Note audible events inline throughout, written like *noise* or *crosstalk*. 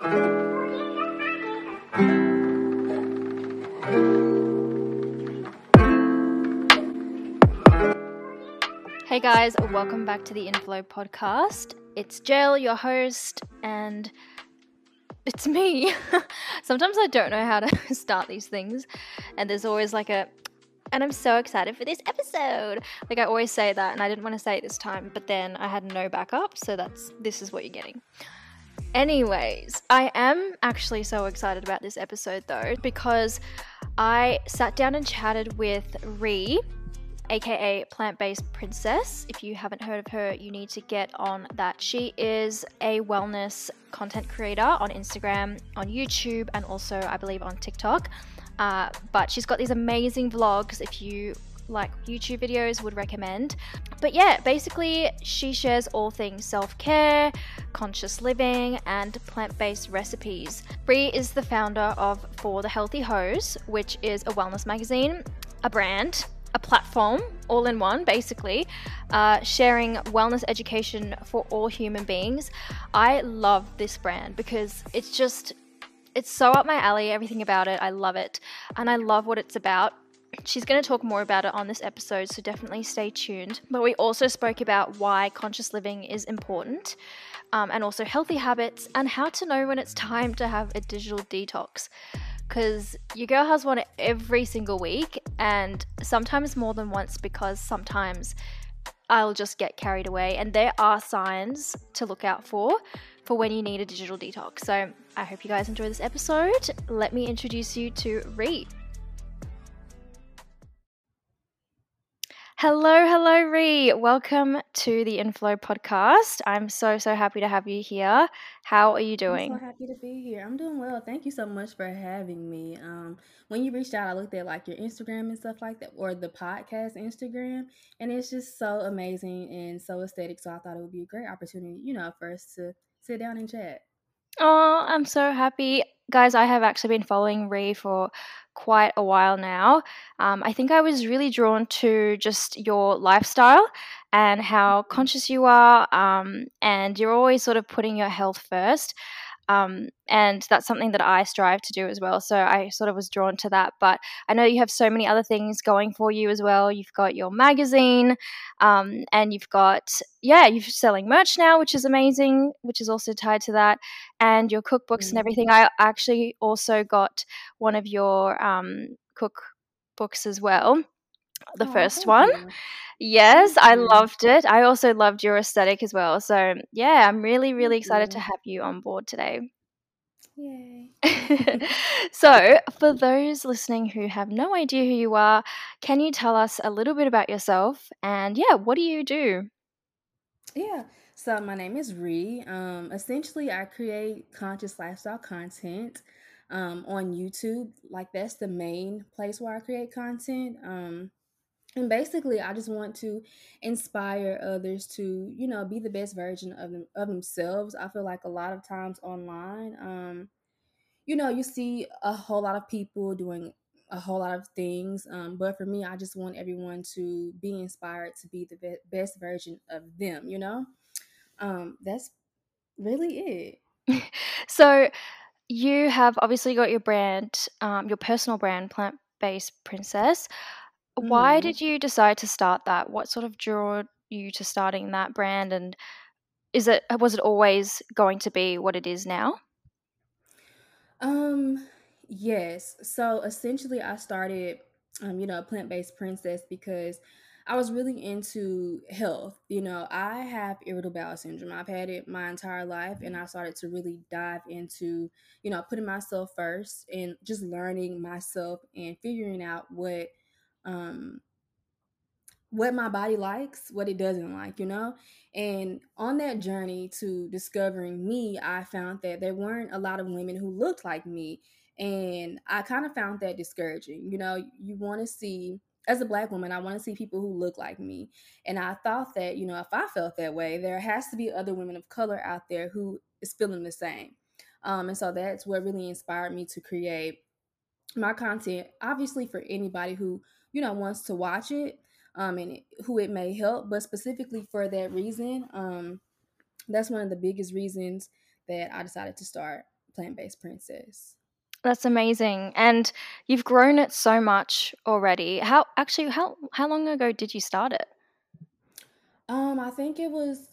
Hey guys, welcome back to the Inflow podcast. It's Jill, your host, and it's me. *laughs* Sometimes I don't know how to *laughs* start these things, and there's always like a, and I'm so excited for this episode. Like I always say that, and I didn't want to say it this time, but then I had no backup, so that's this is what you're getting. Anyways, I am actually so excited about this episode though because I sat down and chatted with Ri aka Plant Based Princess. If you haven't heard of her, you need to get on that. She is a wellness content creator on Instagram, on YouTube, and also, I believe, on TikTok. Uh, but she's got these amazing vlogs. If you like YouTube videos, would recommend. But yeah, basically, she shares all things self care, conscious living, and plant based recipes. Ri is the founder of For the Healthy Hoes, which is a wellness magazine, a brand, a platform all in one basically uh, sharing wellness education for all human beings i love this brand because it's just it's so up my alley everything about it i love it and i love what it's about she's going to talk more about it on this episode so definitely stay tuned but we also spoke about why conscious living is important um, and also healthy habits and how to know when it's time to have a digital detox because your girl has one every single week and sometimes more than once because sometimes I'll just get carried away and there are signs to look out for for when you need a digital detox. So I hope you guys enjoy this episode. Let me introduce you to Ri. Hello, hello, Ri. Welcome to the Inflow podcast. I'm so, so happy to have you here. How are you doing? I'm so happy to be here. I'm doing well. Thank you so much for having me. Um, when you reached out, I looked at like your Instagram and stuff like that, or the podcast Instagram, and it's just so amazing and so aesthetic. So I thought it would be a great opportunity, you know, for us to sit down and chat. Oh, I'm so happy. Guys, I have actually been following Ri for quite a while now. Um, I think I was really drawn to just your lifestyle and how mm-hmm. conscious you are, um, and you're always sort of putting your health first. Um, and that's something that I strive to do as well. So I sort of was drawn to that. But I know you have so many other things going for you as well. You've got your magazine, um, and you've got yeah, you're selling merch now, which is amazing, which is also tied to that, and your cookbooks mm-hmm. and everything. I actually also got one of your um, cookbooks as well, the oh, first one. You. Yes, I loved it. I also loved your aesthetic as well. So, yeah, I'm really, really excited to have you on board today. Yay. *laughs* so, for those listening who have no idea who you are, can you tell us a little bit about yourself? And yeah, what do you do? Yeah. So, my name is Ri. Um, essentially, I create conscious lifestyle content um, on YouTube. Like, that's the main place where I create content. Um, and basically i just want to inspire others to you know be the best version of them of themselves. I feel like a lot of times online um you know you see a whole lot of people doing a whole lot of things um, but for me i just want everyone to be inspired to be the be- best version of them you know? Um that's really it. *laughs* So you have obviously got your brand um, your personal brand plant based princess why mm. did you decide to start that? What sort of drew you to starting that brand and is it was it always going to be what it is now? Um yes. So essentially I started um you know, a plant-based princess because I was really into health. You know, I have irritable bowel syndrome. I've had it my entire life, and I started to really dive into, you know, putting myself first and just learning myself and figuring out what um what my body likes, what it doesn't like, you know? And on that journey to discovering me, I found that there weren't a lot of women who looked like me. And I kind of found that discouraging. You know, you want to see, as a black woman, I want to see people who look like me. And I thought that, you know, if I felt that way, there has to be other women of color out there who is feeling the same. Um, and so that's what really inspired me to create my content, obviously, for anybody who you know wants to watch it um, and who it may help but specifically for that reason um, that's one of the biggest reasons that i decided to start Plant Based Princess. That's amazing. And you've grown it so much already. How actually how how long ago did you start it? Um, I think it was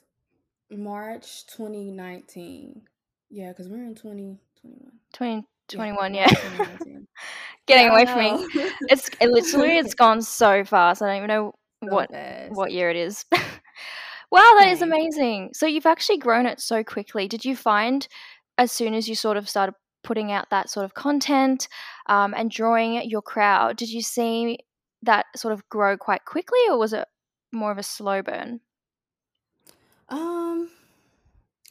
March 2019. Yeah, because we're in 2021. 2021, yeah. yeah. *laughs* Getting yeah, away from me. *laughs* It's it literally it's *laughs* gone so fast. I don't even know what what year it is. *laughs* wow, that is amazing. So you've actually grown it so quickly. Did you find as soon as you sort of started putting out that sort of content um, and drawing your crowd, did you see that sort of grow quite quickly, or was it more of a slow burn? Um,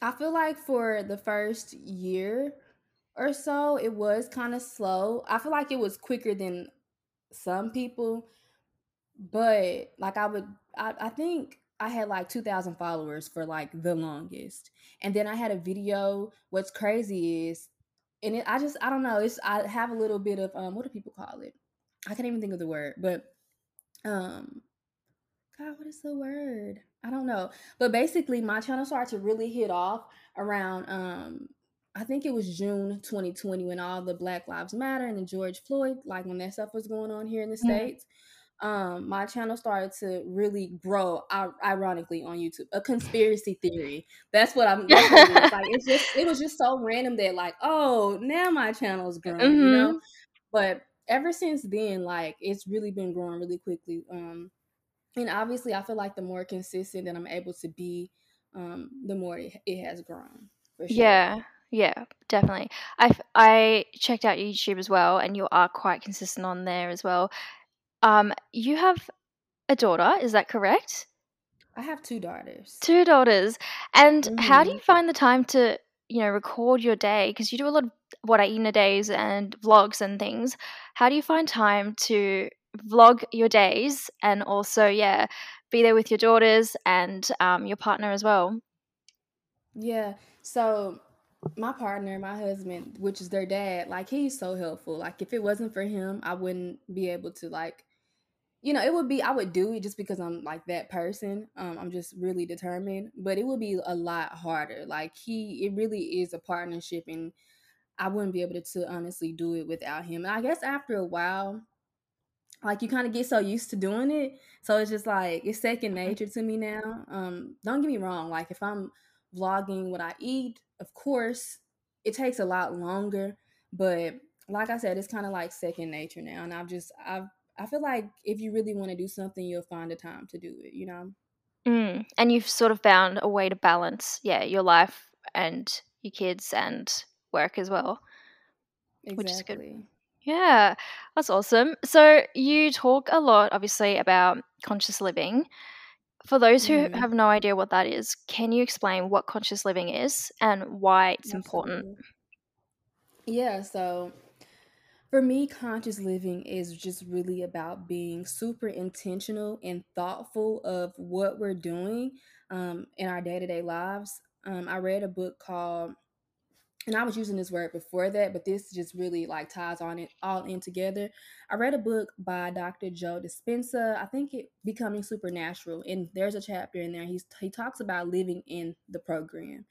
I feel like for the first year or so, it was kind of slow. I feel like it was quicker than some people, but like I would, I, I think I had like 2,000 followers for like the longest. And then I had a video. What's crazy is, and it, I just, I don't know, it's, I have a little bit of, um, what do people call it? I can't even think of the word, but, um, God, what is the word? I don't know. But basically, my channel started to really hit off around, um, I think it was June 2020 when all the Black Lives Matter and the George Floyd, like when that stuff was going on here in the Mhm. States. Um, my channel started to really grow, ironically, on YouTube. A conspiracy theory. That's what I'm. That's what it is. Like it's just, it was just so random that, like, oh, now my channel's growing, you Mhm. know. But ever since then, like, it's really been growing really quickly. Um, and obviously i feel like the more consistent that i'm able to be um the more it, it has grown for sure Yeah, yeah, definitely. I I checked out YouTube as well, and you are quite consistent on there as well. Um, you have a daughter, is that correct? i have two daughters Two daughters. And how do hmm you find the time to, you know, record your day? Because you do a lot of what I eat in a days and vlogs and things. How do you find time to vlog your days and also, yeah, be there with your daughters and um, your partner as well? yeah so my partner my husband which is their dad like he's so helpful. Like if it wasn't for him i wouldn't be able to like you know it would be i would do it just because i'm like that person. Um i'm just really determined but it would be a lot harder. Like he it really is a partnership and i wouldn't be able to, to honestly do it without him. And i guess after a while like you kind of get so used to doing it so it's just like it's second nature to me now. Um don't get me wrong like if i'm vlogging what i eat of course it takes a lot longer but like i said it's kind of like second nature now and i've just i've i feel like if you really want to do something you'll find the time to do it you know Mm. And you've sort of found a way to balance, yeah, your life and your kids and work as well, which is good. Yeah, that's awesome. So you talk a lot, obviously, about conscious living. For those who hmm have no idea what that is, can you explain what conscious living is and why it's important? yeah so For me, conscious living is just really about being super intentional and thoughtful of what we're doing um, in our day to day lives. Um, I read a book called, and I was using this word before that, but this just really like ties on it all in together. I read a book by Dr. Joe Dispenza. I think it becoming supernatural, and there's a chapter in there. He's he talks about living in the program,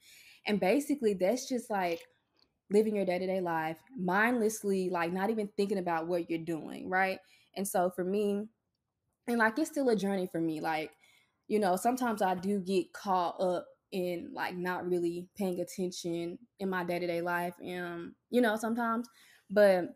and basically that's just like living your day-to-day life mindlessly like not even thinking about what you're doing right and so for me and like it's still a journey for me like you know sometimes i do get caught up in like not really paying attention in my day-to-day life um you know sometimes but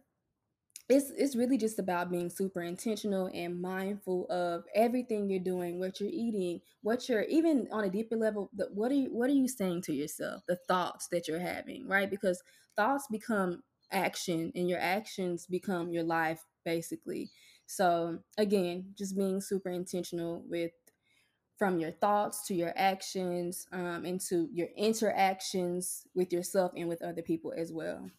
it's it's really just about being super intentional and mindful of everything you're doing, what you're eating, what you're even on a deeper level. The, what are you what are you saying to yourself? The thoughts that you're having, right? Because thoughts become action, and your actions become your life, basically. So again, just being super intentional with from your thoughts to your actions, um, and to your interactions with yourself and with other people as well.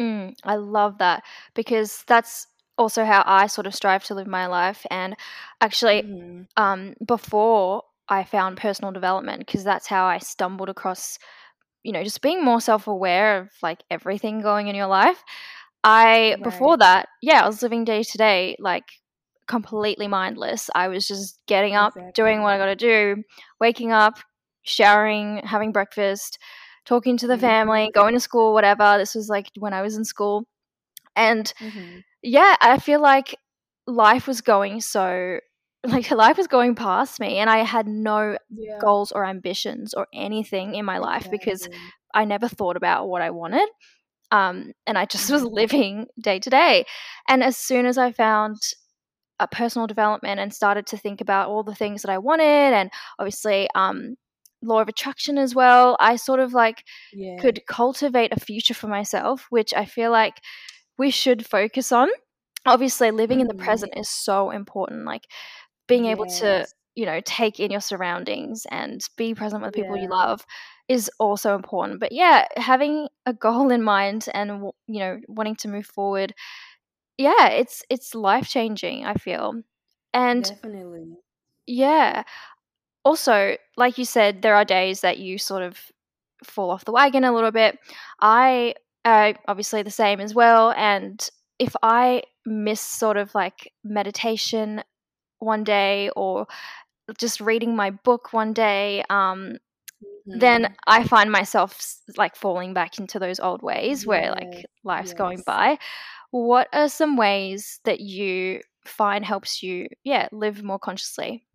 Mm, I love that because that's also how I sort of strive to live my life. And actually, hmm um, before I found personal development, because that's how I stumbled across, you know, just being more self aware of like everything going in your life. I, before that, yeah, I was living day to day, like completely mindless. I was just getting up, doing what I got to do, waking up, showering, having breakfast, talking to the family, Mm-hmm. going to school, whatever. This was like when I was in school. And Mhm. yeah, I feel like life was going so *laughs* like life was going past me and I had no Yeah. goals or ambitions or anything in my life because I never thought about what I wanted. Um, and I just was Mhm. living day to day. And as soon as I found a personal development and started to think about all the things that I wanted and obviously um, law of attraction as well, I sort of like Yeah. could cultivate a future for myself, which I feel like we should focus on. Obviously, living in the Mhm. present is so important. Like being able to, you know, take in your surroundings and be present with people you love is also important. But yeah, having a goal in mind and you know, wanting to move forward, yeah, it's it's life changing, I feel. And Definitely. yeah, also, like you said, there are days that you sort of fall off the wagon a little bit. I uh, obviously the same as well. And if I miss sort of like meditation one day or just reading my book one day, um, then Mhm. I find myself like falling back into those old ways where like Yes. life's going by. What are some ways that you find helps you, yeah, live more consciously?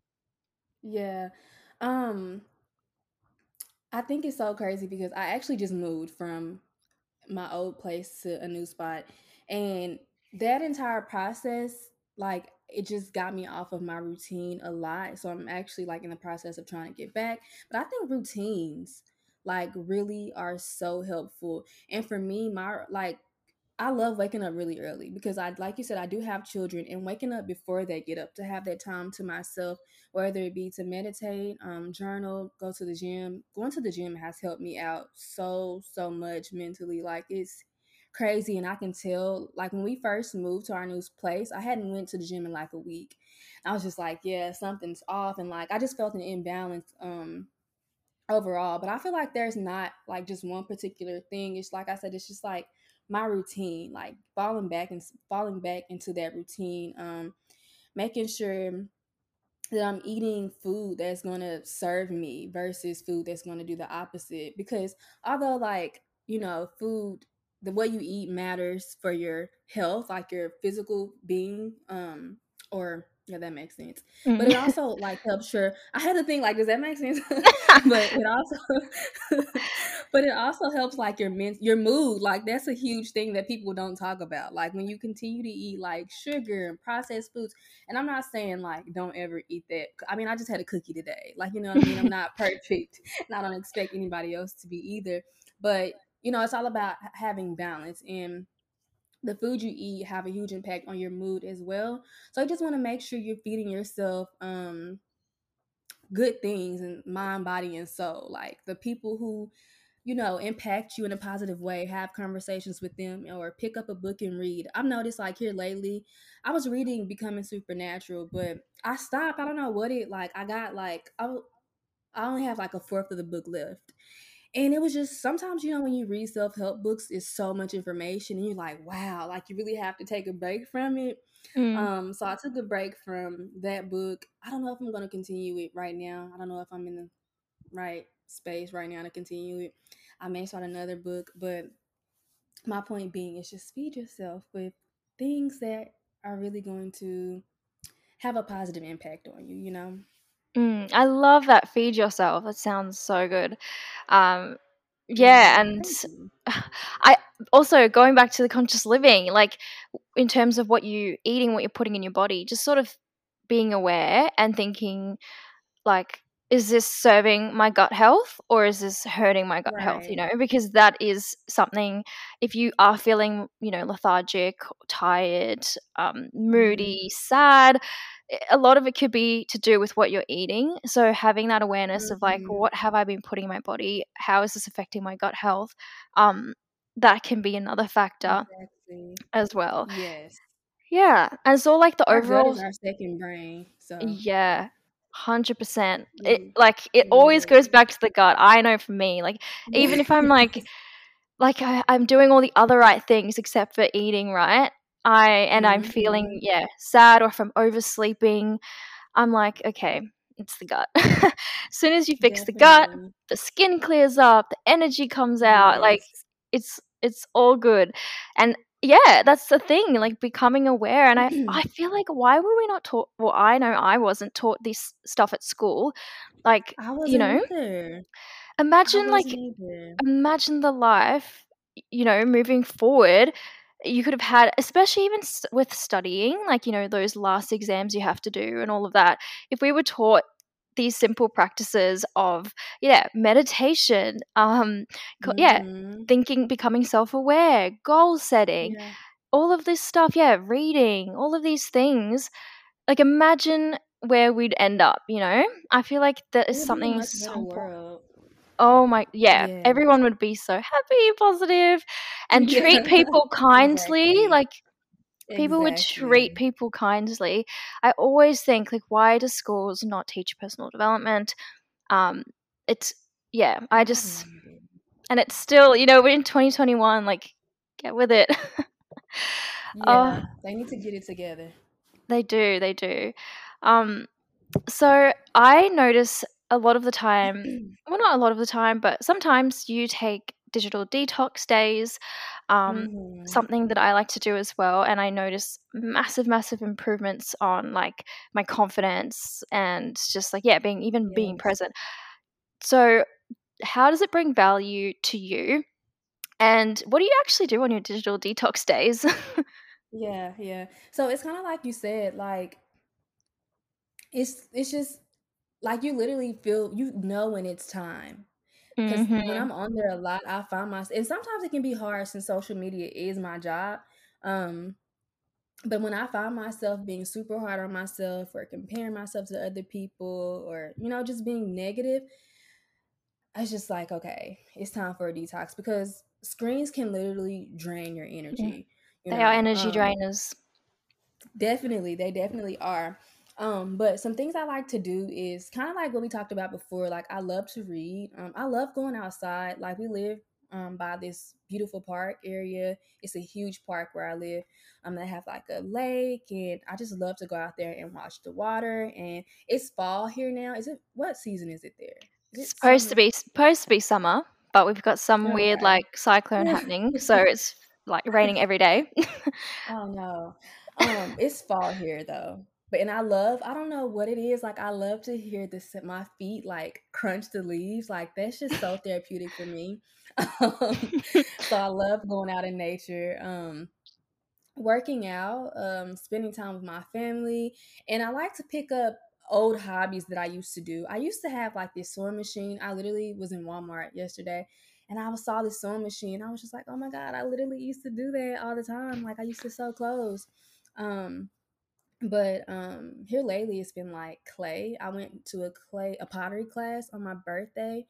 Yeah. Um, I think it's so crazy because I actually just moved from my old place to a new spot. And that entire process, like, it just got me off of my routine a lot. So I'm actually like in the process of trying to get back. But I think routines, like, really are so helpful. And for me, my, like, I love waking up really early because I like you said I do have children and waking up before they get up to have that time to myself whether it be to meditate, um journal, go to the gym. Going to the gym has helped me out so so much mentally like it's crazy and I can tell like when we first moved to our new place, I hadn't went to the gym in like a week. I was just like, yeah, something's off and like I just felt an imbalance um overall. But I feel like there's not like just one particular thing. It's like I said, it's just like my routine, like falling back and falling back into that routine, um, making sure that I'm eating food that's going to serve me versus food that's going to do the opposite. Because although, like, you know, food, the way you eat matters for your health, like your physical being, um, or yeah, that makes sense. But it Mm. also like helps your. I had to think like, does that make sense? *laughs* but it *laughs* also, *laughs* but it also helps like your men, your mood. Like that's a huge thing that people don't talk about. Like when you continue to eat like sugar and processed foods, and I'm not saying like don't ever eat that. I mean, I just had a cookie today. Like, you know what I mean? I'm not perfect and I don't expect anybody else to be either. But, you know, it's all about having balance and the food you eat have a huge impact on your mood as well. So I just want to make sure you're feeding yourself um good things and mind, body, and soul. Like the people who you know, impact you in a positive way, have conversations with them or pick up a book and read. I've noticed like here lately, I was reading Becoming Supernatural, but I stopped. I don't know what it like. I got like I I only have like a fourth of the book left. And it was just sometimes, you know, when you read self help books, it's so much information, and you're like, wow, like you really have to take a break from it. Mm. Um, so I took a break from that book. I don't know if I'm gonna continue it right now. I don't know if I'm in the right space right now to continue it. I may start another book, but my point being is just feed yourself with things that are really going to have a positive impact on you, you know? Mm, I love that. Feed yourself. That sounds so good. Um, Yeah, yeah, and. *sighs* I also going back to the conscious living, like in terms of what you eating, what you're putting in your body, just sort of being aware and thinking like is this serving my gut health or is this hurting my gut health you know? Because that is something if you are feeling you know lethargic tired um, moody sad a lot of it could be to do with what you're eating. So having that awareness of like hmm what have i been putting in my body? How is this affecting my gut health? Um, that can be another factor Exactly. as well. Yes. yeah and so like the overall our second brain. So, yeah, 100%. It mm, like it always goes back to the gut. I know for me, like even if I'm like *laughs* like I, I'm doing all the other right things except for eating right, I and I'm feeling hmm yeah, sad or if I'm oversleeping, I'm like, okay, it's the gut. *laughs* as soon as you fix Definitely. the gut, the skin clears up, the energy comes out. Yes. Like it's it's all good. And yeah, that's the thing, like becoming aware. And I mm-hmm. I feel like why were we not taught well, I know I wasn't taught this stuff at school. Like you know either. imagine like either. imagine the life, you know, moving forward you could have had, especially even with studying, like, you know, those last exams you have to do and all of that. If we were taught these simple practices of, yeah, meditation, um, mm-hmm. yeah, thinking, becoming self aware, goal setting, yeah. all of this stuff, yeah, reading, all of these things, like, imagine where we'd end up, you know? I feel like that is something so important oh my yeah, yeah, everyone would be so happy positive and *laughs* treat people *laughs* kindly exactly. like people exactly. would treat people kindly. I always think like why do schools not teach personal development? Um it's yeah i just and it's still you know we're in 2021 like get with it. *laughs* Yeah uh, they need to get it together. They do they do. Um so i notice a lot of the time, *clears throat* well, not a lot of the time, but sometimes you take digital detox days. Um, mm-hmm. Something that I like to do as well, and I notice massive, massive improvements on like my confidence and just like yeah, being even yes. being present. So, how does it bring value to you? And what do you actually do on your digital detox days? *laughs* yeah, yeah. So it's kind of like you said, like it's it's just like you literally feel you know when it's time. Because when mm-hmm. I'm on there a lot, I find myself, and sometimes it can be hard since social media is my job. Um, but when I find myself being super hard on myself or comparing myself to other people or, you know, just being negative, it's just like, okay, it's time for a detox because screens can literally drain your energy. You they are energy um, drainers. Definitely. They definitely are. Um, but some things I like to do is kind of like what we talked about before. Like I love to read. Um, I love going outside. Like we live um, by this beautiful park area. It's a huge park where I live. Um, they have like a lake, and I just love to go out there and watch the water. And it's fall here now. Is it what season is it there? Is it supposed summer? to be supposed to be summer, but we've got some weird like cyclone *laughs* happening, so it's like raining every day. oh no. *laughs* Um, it's fall here though. But and I love, I don't know what it is. Like I love to hear this my feet like crunch the leaves. Like that's just so *laughs* therapeutic for me. Um, so I love going out in nature. Um, working out, um, spending time with my family, and I like to pick up old hobbies that I used to do. I used to have like this sewing machine. I literally was in Walmart yesterday and I saw this sewing machine. I was just like, oh my God, I literally used to do that all the time. Like I used to sew clothes. Um, but um here lately it's been like clay. I went to a clay a pottery class on my birthday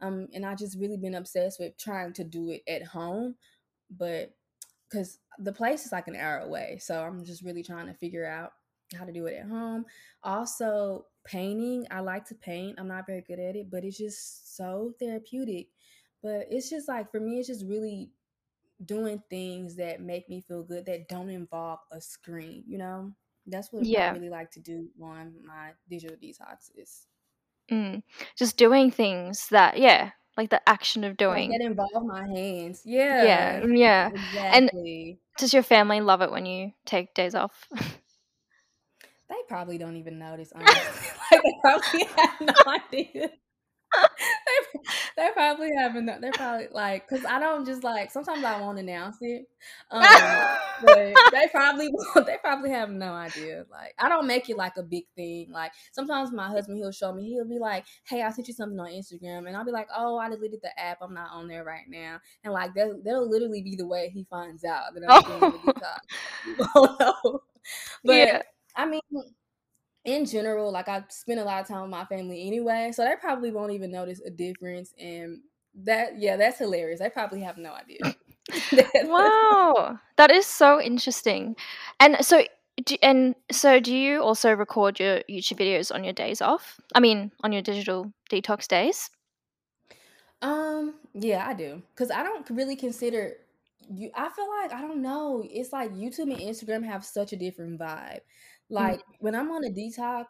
um and i just really been obsessed with trying to do it at home but because the place is like an hour away so i'm just really trying to figure out how to do it at home. Also painting i like to paint i'm not very good at it but it's just so therapeutic. But it's just like for me it's just really doing things that make me feel good that don't involve a screen you know that's what yeah. I really like to do on my digital detoxes. Mm. Just doing things that, yeah, like the action of doing. Like that involve my hands. Yeah. Yeah. Yeah. Exactly. And does your family love it when you take days off? *laughs* they probably don't even notice, honestly. *laughs* like they probably *laughs* have no idea *laughs* they, they probably haven't. They're probably like, cause I don't just like. Sometimes I won't announce it, um, *laughs* but they probably *laughs* they probably have no idea. Like I don't make it like a big thing. Like sometimes my husband he'll show me. He'll be like, "Hey, I sent you something on Instagram," and I'll be like, "Oh, I deleted the app. I'm not on there right now." And like that, that'll literally be the way he finds out that I'm doing the detox. oh no, but yeah. I mean in general, like I spend a lot of time with my family anyway, so they probably won't even notice a difference. And that, yeah, that's hilarious. They probably have no idea. *laughs* *laughs* wow, that is so interesting. And so, do, and so, do you also record your YouTube videos on your days off? I mean, on your digital detox days? Um, yeah, I do, because I don't really consider you. I feel like I don't know. It's like YouTube and Instagram have such a different vibe. Mm. Like when I'm on a detox,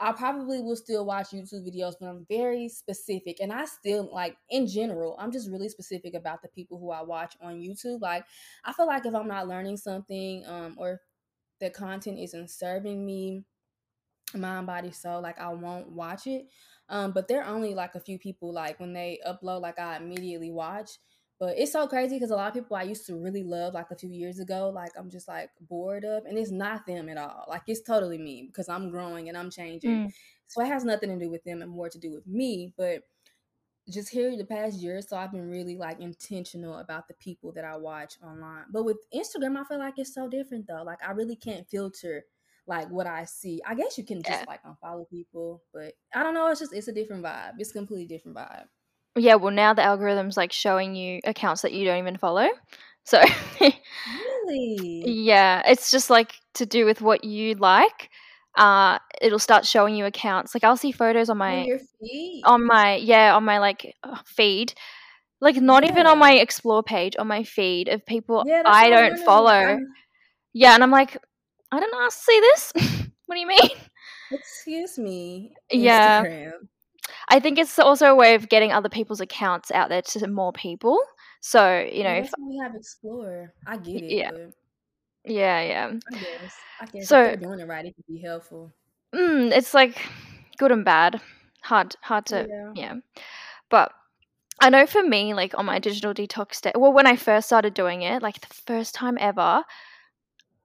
I probably will still watch YouTube videos, but I'm very specific. And I still like in general, I'm just really specific about the people who I watch on YouTube. Like I feel like if I'm not learning something, um, or the content isn't serving me, mind, body, soul, like I won't watch it. Um, but there are only like a few people like when they upload, like I immediately watch. But it's so crazy because a lot of people I used to really love like a few years ago, like I'm just like bored of, and it's not them at all. Like it's totally me because I'm growing and I'm changing. Mm. So it has nothing to do with them and more to do with me. But just here the past year so I've been really like intentional about the people that I watch online. But with Instagram, I feel like it's so different though. Like I really can't filter like what I see. I guess you can just yeah. like unfollow people, but I don't know. It's just it's a different vibe. It's a completely different vibe. Yeah, well now the algorithm's like showing you accounts that you don't even follow. So *laughs* Really? Yeah, it's just like to do with what you like. Uh, it'll start showing you accounts. Like I'll see photos on my on, on my yeah on my like uh, feed, like not yeah. even on my explore page on my feed of people yeah, I don't follow. I'm... Yeah, and I'm like, I don't ask to see this. *laughs* what do you mean? Excuse me. Instagram. Yeah. I think it's also a way of getting other people's accounts out there to more people. So you know, if, we have Explorer. I get it. Yeah, yeah, yeah. I guess. I guess so, doing it right, it could be helpful. Mm, it's like good and bad. Hard, hard to yeah. yeah. But I know for me, like on my digital detox day, well, when I first started doing it, like the first time ever,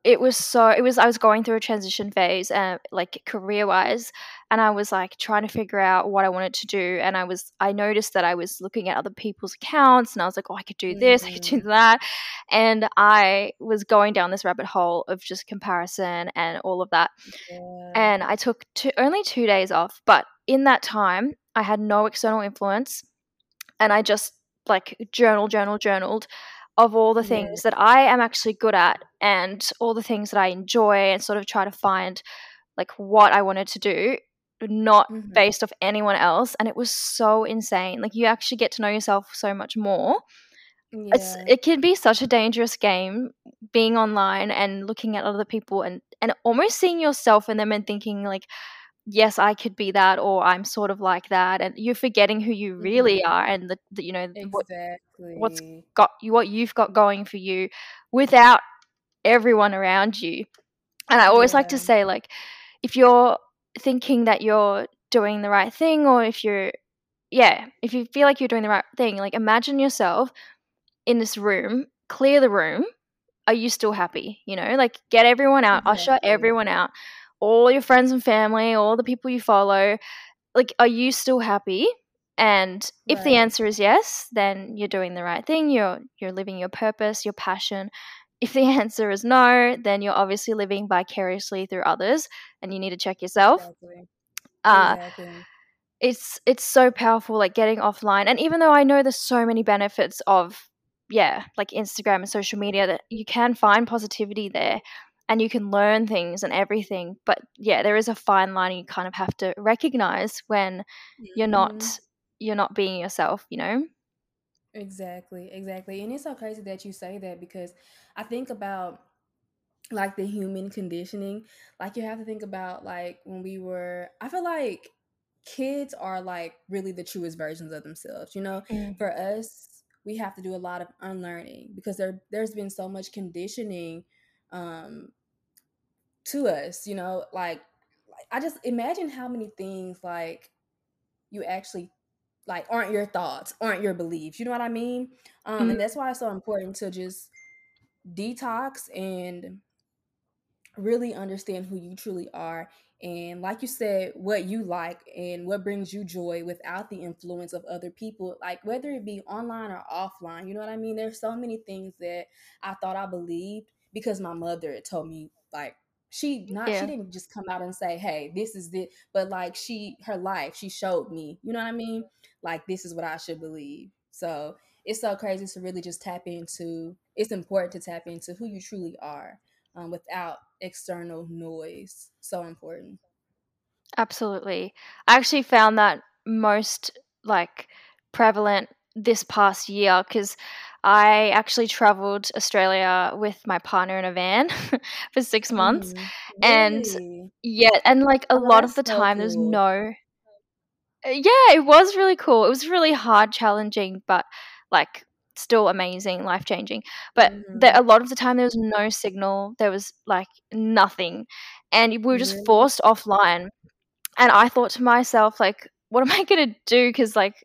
it was so it was i was going through a transition phase uh, like career wise and i was like trying to figure out what i wanted to do and i was i noticed that i was looking at other people's accounts and i was like oh i could do this mm. i could do mm. that and i was going down this rabbit hole of just comparison and all of that yeah. and i took two, only two days off but in that time i had no external influence and i just like journal journal journaled of all the things yeah. that I am actually good at and all the things that I enjoy and sort of try to find like what I wanted to do not mm-hmm. based off anyone else and it was so insane like you actually get to know yourself so much more yeah. it's it can be such a dangerous game being online and looking at other people and and almost seeing yourself in them and thinking like yes i could be that or i'm sort of like that and you're forgetting who you really mm-hmm. are and the, the, you know exactly. what, what's got you what you've got going for you without everyone around you and i always yeah. like to say like if you're thinking that you're doing the right thing or if you're yeah if you feel like you're doing the right thing like imagine yourself in this room clear the room are you still happy you know like get everyone out exactly. usher everyone out all your friends and family, all the people you follow, like, are you still happy? And if right. the answer is yes, then you're doing the right thing. You're you're living your purpose, your passion. If the *laughs* answer is no, then you're obviously living vicariously through others, and you need to check yourself. Exactly. Uh, exactly. It's it's so powerful, like getting offline. And even though I know there's so many benefits of yeah, like Instagram and social media, that you can find positivity there and you can learn things and everything. But yeah, there is a fine line you kind of have to recognize when mm-hmm. you're not you're not being yourself, you know? Exactly, exactly. And it's so crazy that you say that because I think about like the human conditioning. Like you have to think about like when we were I feel like kids are like really the truest versions of themselves, you know? Mm. For us, we have to do a lot of unlearning because there there's been so much conditioning um, to us, you know, like, like I just imagine how many things like you actually like aren't your thoughts, aren't your beliefs. You know what I mean? Um, mm-hmm. and that's why it's so important to just detox and really understand who you truly are and like you said what you like and what brings you joy without the influence of other people like whether it be online or offline you know what i mean there's so many things that i thought i believed because my mother told me like she not yeah. she didn't just come out and say hey this is it but like she her life she showed me you know what i mean? Like this is what i should believe. So it's so crazy to really just tap into it's important to tap into who you truly are um, without external noise so important. Absolutely. I actually found that most like prevalent this past year because I actually traveled Australia with my partner in a van *laughs* for six months. Mm, And really? yeah, and like a Oh, lot of the so time, there's cool. no. Uh, Yeah, it was really cool. It was really hard, challenging, but like still amazing, life changing. But there, hmm a lot of the time, there was no signal. There was like nothing, and we were just forced offline. And I thought to myself, like, what am I gonna do? Because like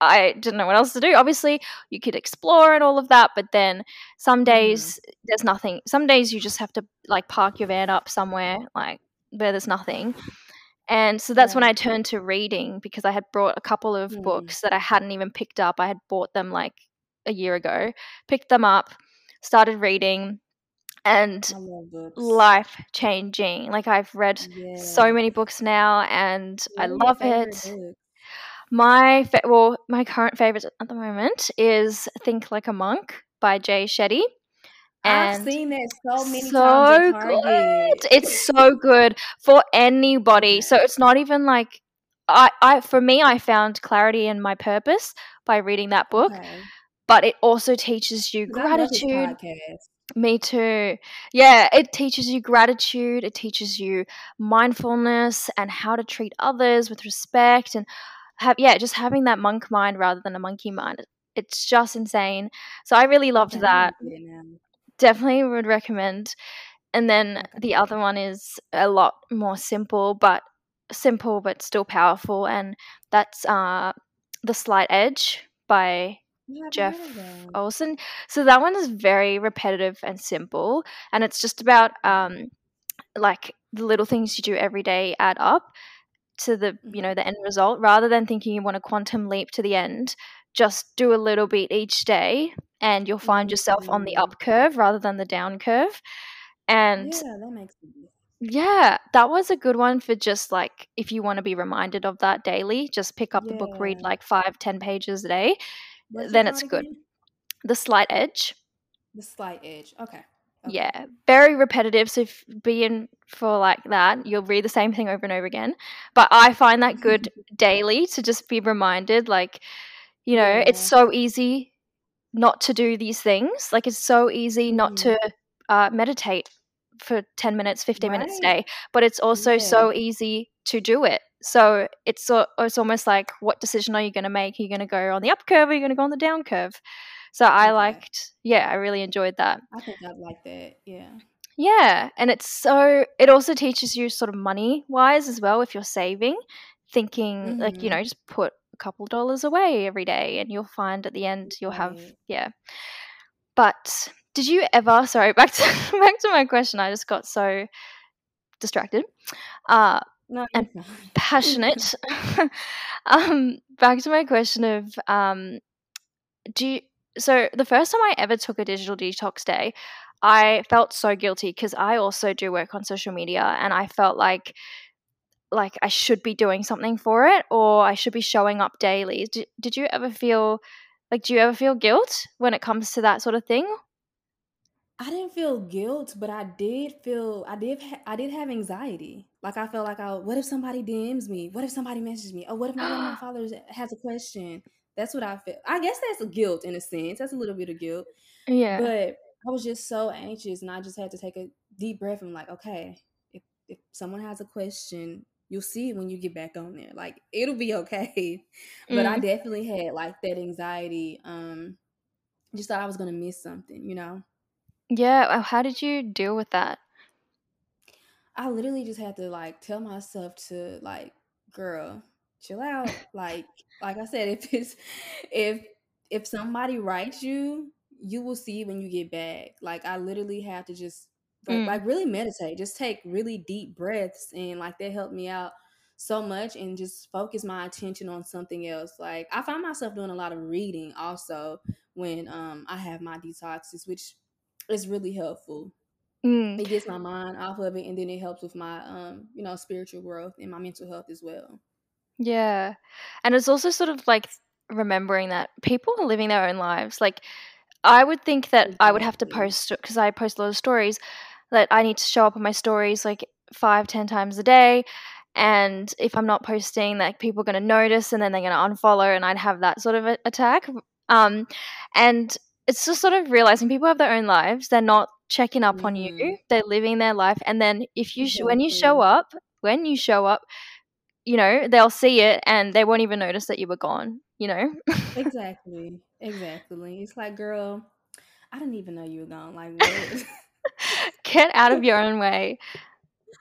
I didn't know what else to do. Obviously, you could explore and all of that, but then some hmm days there's nothing. Some days you just have to like park your van up somewhere like where there's nothing. And so that's when I turned to reading because I had brought a couple of Hmm. books that I hadn't even picked up. I had bought them like a year ago, picked them up, started reading, and I life changing. Like I've read so many books now and I are your love it. books? My fa- well, my current favorite at the moment is Think Like a Monk by Jay Shetty, I've seen that so many times so good. It's so good for anybody. So it's not even like I, I for me, I found clarity in my purpose by reading that book, Okay. but it also teaches you Because I love his gratitude. Me too. Yeah, it teaches you gratitude, it teaches you mindfulness and how to treat others with respect and have yeah, just having that monk mind rather than a monkey mind. It's just insane. So I really loved I'm that. gonna get it now. Definitely would recommend. And then the other one is a lot more simple, but simple but still powerful and that's uh The Slight Edge by I haven't heard of Jeff. Olson. So that one is very repetitive and simple, and it's just about um like the little things you do every day add up to the you know the end result. Rather than thinking you want a quantum leap to the end, just do a little bit each day, and you'll find yourself on the Mm. up curve rather than the down curve. And Yeah, that makes sense. yeah, that was a good one for just like if you want to be reminded of that daily, just pick up the book, read like five, ten pages a day. What's Then it's good. again? The Slight Edge. The Slight Edge. Okay. Okay. Yeah, very repetitive. So if being for like that, you'll read the same thing over and over again. But I find that good *laughs* daily to just be reminded, like, you know, it's so easy not to do these things. Like it's so easy not Mhm. to uh, meditate for 10 minutes, 15 minutes a day, but it's also Yeah. so easy to do it. So it's so it's almost like what decision are you going to make? Are you going to go on the up curve or are you going to go on the down curve? So I liked, yeah, I really enjoyed that. I think I'd like that. Yeah. Yeah, and it's so it also teaches you sort of money wise as well if you're saving, thinking like, you hmm know, just put a couple dollars away every day and you'll find at the end you'll have Right. yeah. But did you ever sorry, *laughs* back to back to my question. I just got so distracted. Uh No, and you're passionate. *laughs* *laughs* um back to my question of um do you so the first time I ever took a digital detox day, I felt so guilty because I also do work on social media and I felt like like I should be doing something for it or I should be showing up daily. Did, did you ever feel like do you ever feel guilt when it comes to that sort of thing? I didn't feel guilt, but I did feel I did ha- I did have anxiety. Like I felt like I what if somebody DMs me? What if somebody messages me? Oh, what if my one of my followers has a question? That's what I felt. I guess that's a guilt in a sense. That's a little bit of guilt. yeah. But I was just so anxious and I just had to take a deep breath and like, okay, if if someone has a question, you'll see it when you get back on there. Like it'll be okay. *laughs* But I Mm. definitely had like that anxiety. Um just thought I was gonna miss something, you know? Yeah, how did you deal with that? I literally just had to like tell myself to like, girl, chill out. Like, like I said, if it's if if somebody writes you, you will see when you get back. Like I literally have to just like Mm. like really meditate, just take really deep breaths, and like that helped me out so much, and just focus my attention on something else. Like I find myself doing a lot of reading also when um I have my detoxes, which is really helpful Mm. it gets my mind off of it and then it helps with my um you know spiritual growth and my mental health as well Yeah. And it's also sort of like remembering that people are living their own lives. Like I would think that I would have to post because I post a lot of stories that I need to show up on my stories like five, ten times a day. And if I'm not posting, like people are going to notice and then they're going to unfollow, and I'd have that sort of a- attack. Um, and it's just sort of realizing people have their own lives. They're not checking up on Mhm. you. They're living their life, and then if you sh- when you show up, when you show up, you know they'll see it and they won't even notice that you were gone. You know. Exactly. Exactly. It's like, girl, I didn't even know you were gone. Like? *laughs* Get out of your own way. *laughs*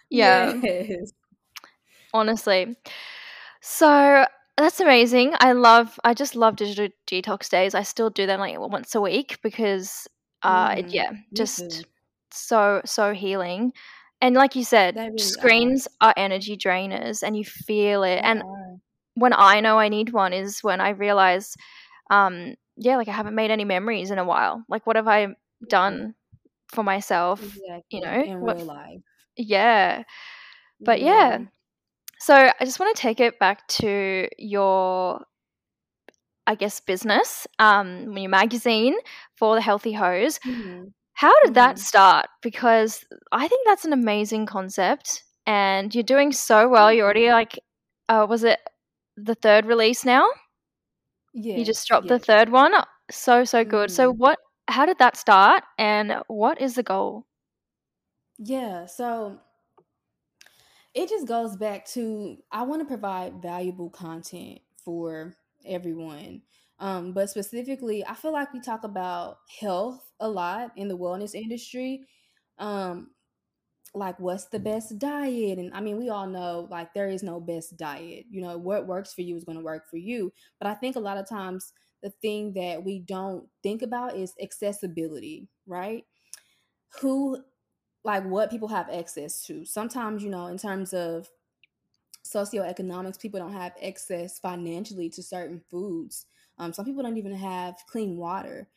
Yeah. Yes. honestly. So that's amazing. I love I just love digital detox days. I still do them like once a week because uh Mhm. yeah, just so so healing. And like you said, They really are. screens are energy drainers and you feel it. They And when I know I need one is when I realize um yeah, like I haven't made any memories in a while. Like what have I done for myself? Exactly. know, In what- real life. Yeah. But yeah. Yeah. So I just want to take it back to your, I guess, business, um, your magazine for the Healthy Hoes. Mhm. How did that Mhm. start? Because I think that's an amazing concept, and you're doing so well. You're already like, uh, was it the third release now? Yes. You just dropped the third one. So so good. So Mhm. what? How did that start, and what is the goal? Yeah, so it just goes back to I want to provide valuable content for everyone. Um, but specifically, I feel like we talk about health a lot in the wellness industry. Um, like what's the best diet? And I mean, we all know like there is no best diet. You know, what works for you is going to work for you. But I think a lot of times the thing that we don't think about is accessibility, right? Who like what people have access to. Sometimes, you know, in terms of socioeconomics, people don't have access financially to certain foods. Um, some people don't even have clean water.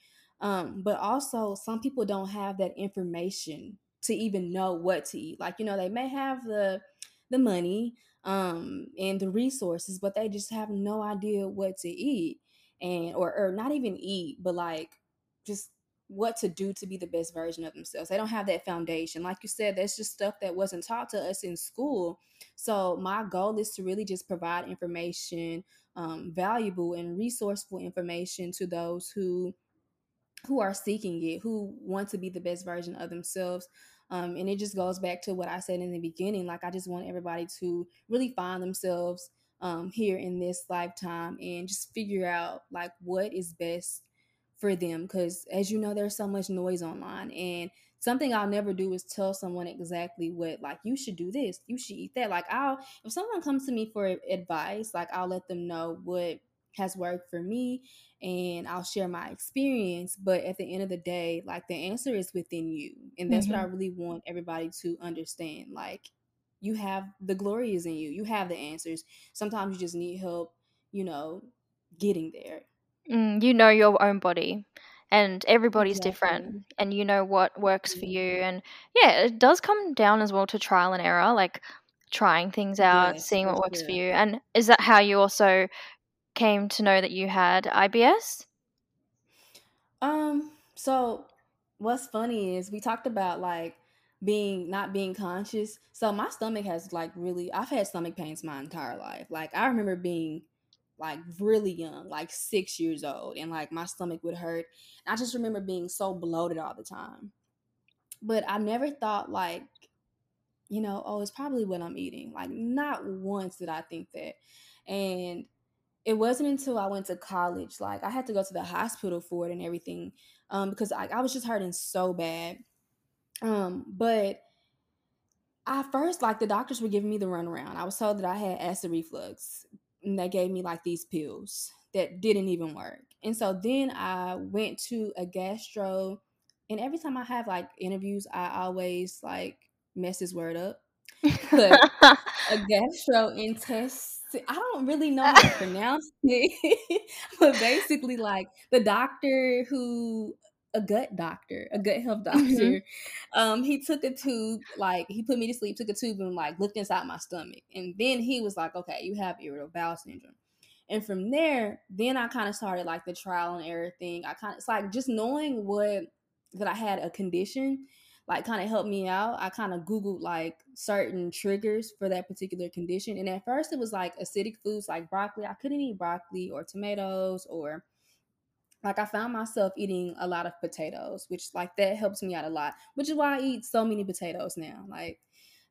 Um, but also, some people don't have that information to even know what to eat. Like, you know, they may have the the money um, and the resources, but they just have no idea what to eat and or or not even eat, but like just what to do to be the best version of themselves. They don't have that foundation. Like you said, that's just stuff that wasn't taught to us in school. So my goal is to really just provide information, um, valuable and resourceful information to those who who are seeking it, who want to be the best version of themselves. Um, and it just goes back to what I said in the beginning. Like I just want everybody to really find themselves um, here in this lifetime and just figure out like what is best for them because as you know there's so much noise online and something i'll never do is tell someone exactly what like you should do this you should eat that. Like i'll if someone comes to me for advice like i'll let them know what has worked for me and i'll share my experience but at the end of the day like the answer is within you and that's what i really want everybody to understand like you have the glory is in you you have the answers. Sometimes you just need help you know getting there. Mm, you know your own body, and everybody's different, and you know what works for you. And yeah, it does come down as well to trial and error, like trying things out, Yes, seeing what works for you. And is that how you also came to know that you had IBS? Um, so what's funny is we talked about like being not being conscious. So my stomach has like really I've had stomach pains my entire life. Like I remember being like really young, like 6 years old and like my stomach would hurt. And I just remember being so bloated all the time. But I never thought like you know, oh, it's probably what I'm eating. Like not once did I think that. And it wasn't until I went to college, like I had to go to the hospital for it and everything, um, because I, I was just hurting so bad. Um, but I first, like the doctors were giving me the runaround. I was told that I had acid reflux, and they gave me like these pills that didn't even work. And so then I went to a gastro, and every time I have like interviews, I always like mess this word up. But a *laughs* gastrointestinal. I don't really know how to pronounce it, *laughs* but basically, like the doctor who a gut doctor, a gut health *laughs* doctor, Mhm. um, he took a tube, like he put me to sleep, took a tube and like looked inside my stomach, and then he was like, "Okay, you have irritable bowel syndrome." And from there, then I kind of started like the trial and error thing. I kind of it's like just knowing what that I had a condition like kind of helped me out. I kind of googled like certain triggers for that particular condition, and at first it was like acidic foods like broccoli. I couldn't eat broccoli or tomatoes or like I found myself eating a lot of potatoes, which like that helps me out a lot. Which is why I eat so many potatoes now. Like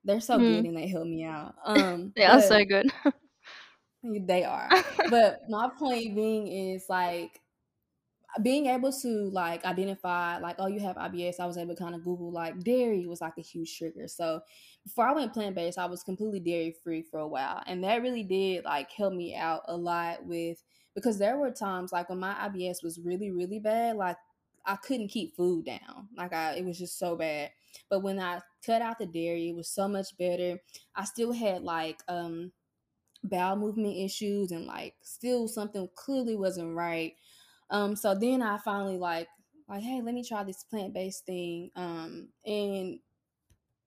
they're so mm. good and they help me out. *laughs* Um They are so good. they are. *laughs* but my point being is like being able to like identify like oh you have IBS, I was able to kind of Google like dairy was like a huge trigger. So before I went plant based, I was completely dairy free for a while, and that really did like help me out a lot with because there were times like when my IBS was really really bad, like I couldn't keep food down, like I it was just so bad. But when I cut out the dairy, it was so much better. I still had like um bowel movement issues and like still something clearly wasn't right um, so then I finally like like, hey, let me try this plant based thing. Um, and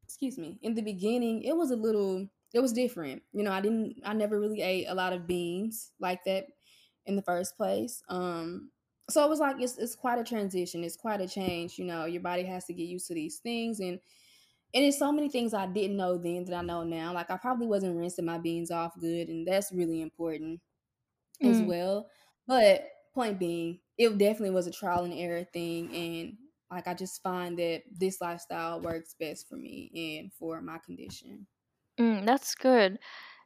excuse me, in the beginning, it was a little, it was different. You know, I didn't, I never really ate a lot of beans like that in the first place. Um, so it was like it's it's quite a transition. It's quite a change. You know, your body has to get used to these things, and and it's so many things I didn't know then that I know now. Like I probably wasn't rinsing my beans off good, and that's really important mm. as well. But point being, it definitely was a trial and error thing. And like, I just find that this lifestyle works best for me and for my condition. Mm, that's good.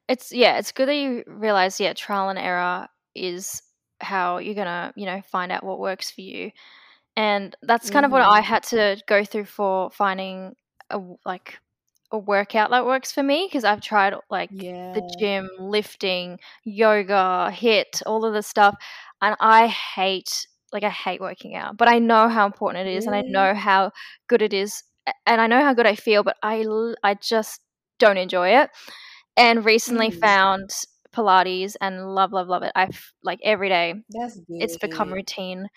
It's yeah, it's good that you realize yeah, trial and error is how you're gonna you know find out what works for you, and that's kind mm-hmm. of what I mm-hmm. had to go through for finding a like a workout that works for me because I've tried like yeah. the gym, lifting, yoga, HIIT, all of the stuff, and I hate like I hate working out, but I know how important it is, and I know how good it is, and I know how good I feel, but I I just don't enjoy it. And recently mm. found Pilates and love love love it. I've like every day. That's good. It's become routine,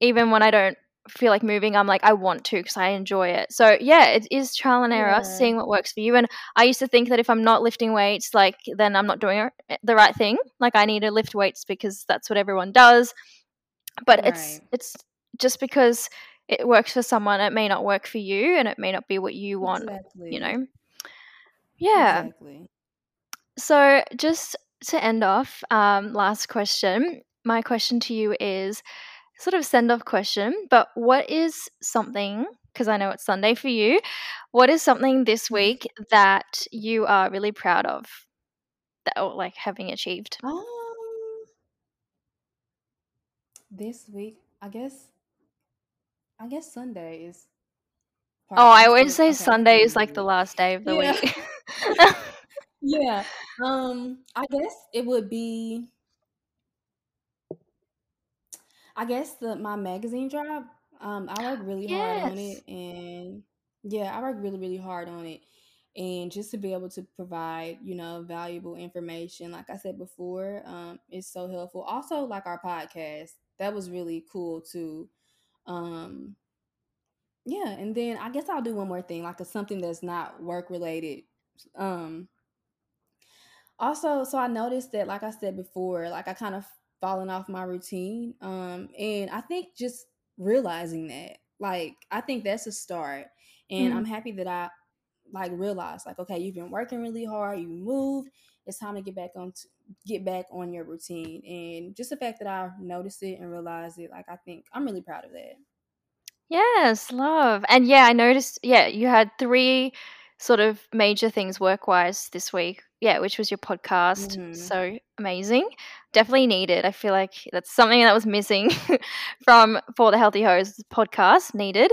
even when I don't feel like moving i'm like i want to because i enjoy it so yeah it is trial and error yeah. seeing what works for you and i used to think that if i'm not lifting weights like then i'm not doing eh, the right thing like i need to lift weights because that's what everyone does but right. it's it's just because it works for someone it may not work for you and it may not be what you want exactly. you know yeah exactly. so just to end off um, last question my question to you is sort of send off question, but what is something, because I know it's Sunday for you, what is something this mm-hmm. week that you are really proud of that or like having achieved? Um, this week, I guess, I guess Sunday is. Oh, I always say okay. Sunday is like the last day of the yeah. week. *laughs* yeah. Um, I guess it would be I guess the my magazine job, um, I work really hard on it, and yeah, I work really really hard on it, and just to be able to provide you know valuable information, like I said before, um, is so helpful. Also, like our podcast, that was really cool too. Um, yeah, and then I guess I'll do one more thing, like a something that's not work related. Um, also, so I noticed that, like I said before, like I kind of falling off my routine. Um, and I think just realizing that, like, I think that's a start. And mm-hmm. I'm happy that I like realized, like, okay, you've been working really hard, you moved, it's time to get back on to get back on your routine. And just the fact that I noticed it and realized it, like, I think I'm really proud of that. Yes, love. And yeah, I noticed, yeah, you had three sort of major things work wise this week. Yeah, which was your podcast. Mm-hmm. So amazing. Definitely needed. I feel like that's something that was missing *laughs* from For the Healthy Hoes podcast, needed.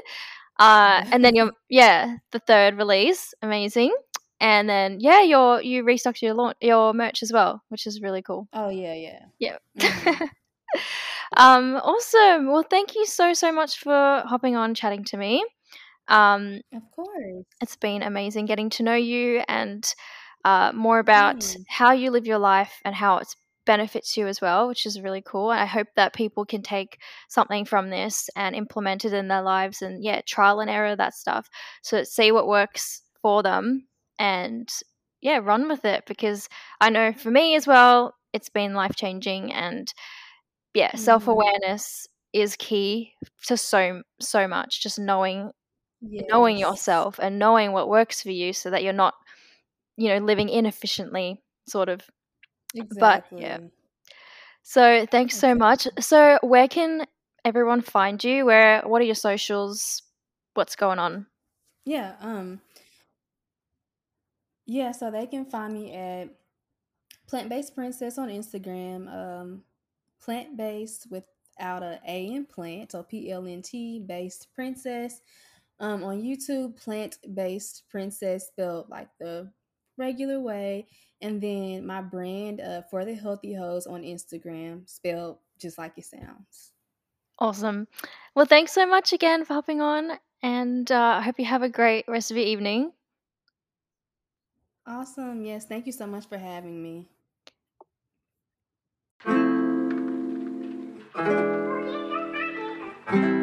Uh, and then *laughs* your yeah, the third release, amazing. And then yeah, your you restocked your launch, your merch as well, which is really cool. Oh yeah, yeah. Yeah. Mm-hmm. *laughs* um awesome. Well, thank you so so much for hopping on chatting to me. Um, of course. It's been amazing getting to know you and uh, more about mm. how you live your life and how it benefits you as well, which is really cool. And I hope that people can take something from this and implement it in their lives and, yeah, trial and error that stuff. So see what works for them and, yeah, run with it because I know for me as well, it's been life changing and, yeah, mm. self awareness is key to so so much just knowing yes. knowing yourself and knowing what works for you so that you're not you know living inefficiently sort of exactly. but yeah so thanks so much so where can everyone find you? Where what are your socials? What's going on? Yeah, um yeah, so they can find me at Plant Based Princess on Instagram. Um plant based without a A in plant, so P L N T based princess. Um on YouTube, plant based princess spelled like the regular way. And then my brand uh, for the healthy hoes on Instagram, spelled just like it sounds. Awesome. Well, thanks so much again for hopping on, and uh, I hope you have a great rest of your evening. Awesome. Yes. Thank you so much for having me. *laughs*